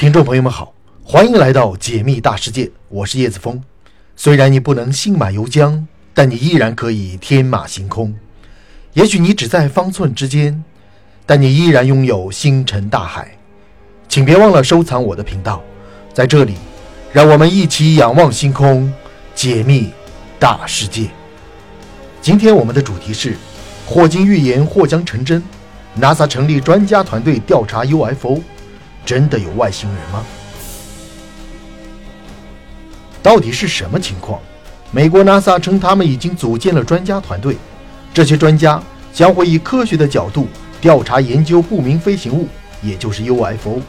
听众朋友们好，欢迎来到解密大世界，我是叶子峰。虽然你不能信马由缰，但你依然可以天马行空。也许你只在方寸之间，但你依然拥有星辰大海。请别忘了收藏我的频道，在这里，让我们一起仰望星空，解密大世界。今天我们的主题是：霍金预言或将成真，NASA 成立专家团队调查 UFO。真的有外星人吗？到底是什么情况？美国 NASA 称他们已经组建了专家团队，这些专家将会以科学的角度调查研究不明飞行物，也就是 UFO。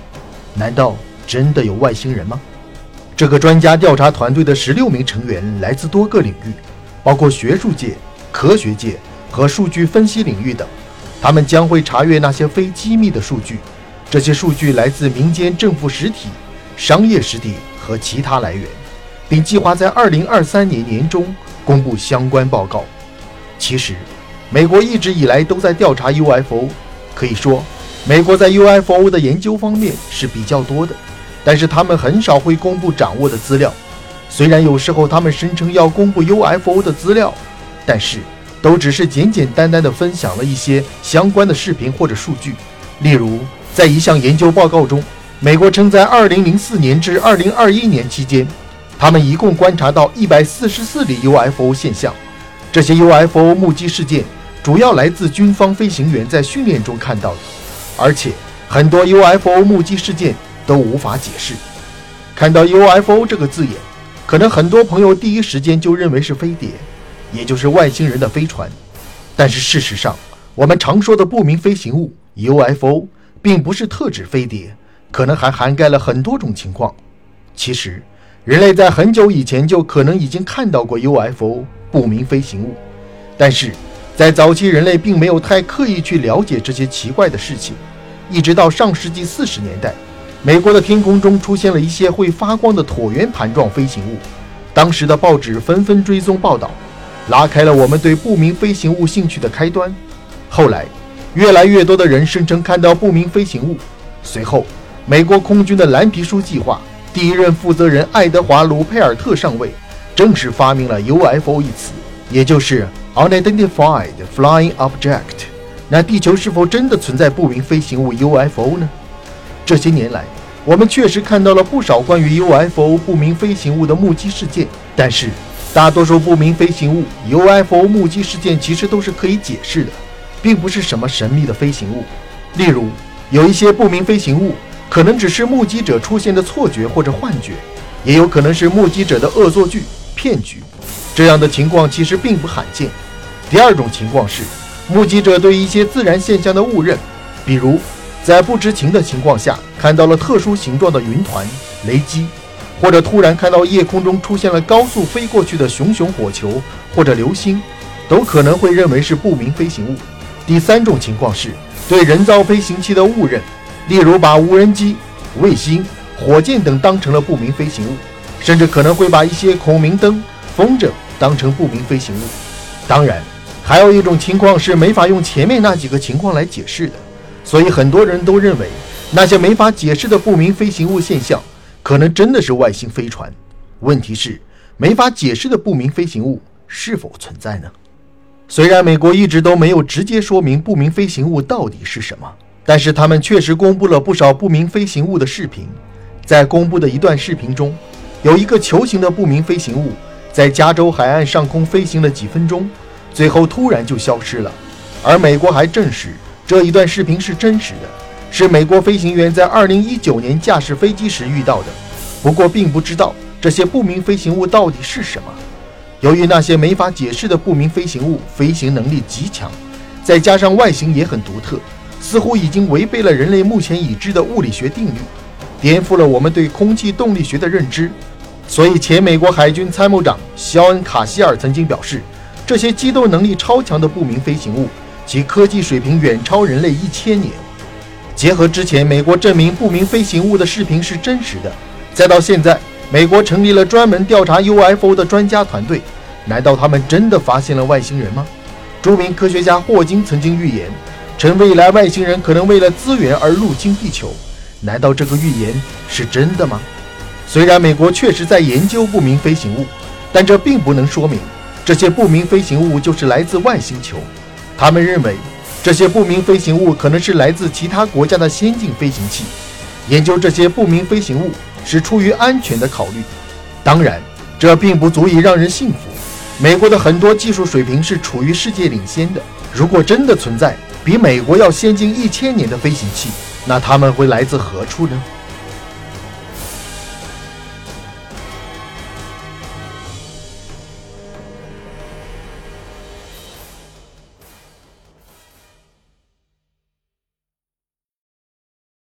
难道真的有外星人吗？这个专家调查团队的十六名成员来自多个领域，包括学术界、科学界和数据分析领域等。他们将会查阅那些非机密的数据。这些数据来自民间政府实体、商业实体和其他来源，并计划在二零二三年年中公布相关报告。其实，美国一直以来都在调查 UFO，可以说，美国在 UFO 的研究方面是比较多的，但是他们很少会公布掌握的资料。虽然有时候他们声称要公布 UFO 的资料，但是都只是简简单单的分享了一些相关的视频或者数据，例如。在一项研究报告中，美国称在2004年至2021年期间，他们一共观察到144例 UFO 现象。这些 UFO 目击事件主要来自军方飞行员在训练中看到的，而且很多 UFO 目击事件都无法解释。看到 UFO 这个字眼，可能很多朋友第一时间就认为是飞碟，也就是外星人的飞船。但是事实上，我们常说的不明飞行物 UFO。并不是特指飞碟，可能还涵盖了很多种情况。其实，人类在很久以前就可能已经看到过 UFO 不明飞行物，但是在早期人类并没有太刻意去了解这些奇怪的事情。一直到上世纪四十年代，美国的天空中出现了一些会发光的椭圆盘状飞行物，当时的报纸纷纷追踪报道，拉开了我们对不明飞行物兴趣的开端。后来。越来越多的人声称看到不明飞行物。随后，美国空军的蓝皮书计划第一任负责人爱德华·鲁佩尔特上尉正式发明了 UFO 一词，也就是 Unidentified Flying Object。那地球是否真的存在不明飞行物 UFO 呢？这些年来，我们确实看到了不少关于 UFO 不明飞行物的目击事件，但是大多数不明飞行物 UFO 目击事件其实都是可以解释的。并不是什么神秘的飞行物，例如有一些不明飞行物可能只是目击者出现的错觉或者幻觉，也有可能是目击者的恶作剧、骗局。这样的情况其实并不罕见。第二种情况是，目击者对一些自然现象的误认，比如在不知情的情况下看到了特殊形状的云团、雷击，或者突然看到夜空中出现了高速飞过去的熊熊火球或者流星，都可能会认为是不明飞行物。第三种情况是对人造飞行器的误认，例如把无人机、卫星、火箭等当成了不明飞行物，甚至可能会把一些孔明灯、风筝当成不明飞行物。当然，还有一种情况是没法用前面那几个情况来解释的，所以很多人都认为那些没法解释的不明飞行物现象可能真的是外星飞船。问题是，没法解释的不明飞行物是否存在呢？虽然美国一直都没有直接说明不明飞行物到底是什么，但是他们确实公布了不少不明飞行物的视频。在公布的一段视频中，有一个球形的不明飞行物在加州海岸上空飞行了几分钟，最后突然就消失了。而美国还证实这一段视频是真实的，是美国飞行员在2019年驾驶飞机时遇到的。不过，并不知道这些不明飞行物到底是什么。由于那些没法解释的不明飞行物飞行能力极强，再加上外形也很独特，似乎已经违背了人类目前已知的物理学定律，颠覆了我们对空气动力学的认知。所以，前美国海军参谋长肖恩·卡希尔曾经表示，这些机动能力超强的不明飞行物，其科技水平远超人类一千年。结合之前美国证明不明飞行物的视频是真实的，再到现在。美国成立了专门调查 UFO 的专家团队，难道他们真的发现了外星人吗？著名科学家霍金曾经预言，称未来外星人可能为了资源而入侵地球，难道这个预言是真的吗？虽然美国确实在研究不明飞行物，但这并不能说明这些不明飞行物就是来自外星球。他们认为，这些不明飞行物可能是来自其他国家的先进飞行器。研究这些不明飞行物是出于安全的考虑。当然，这并不足以让人信服。美国的很多技术水平是处于世界领先的。如果真的存在比美国要先进一千年的飞行器，那他们会来自何处呢？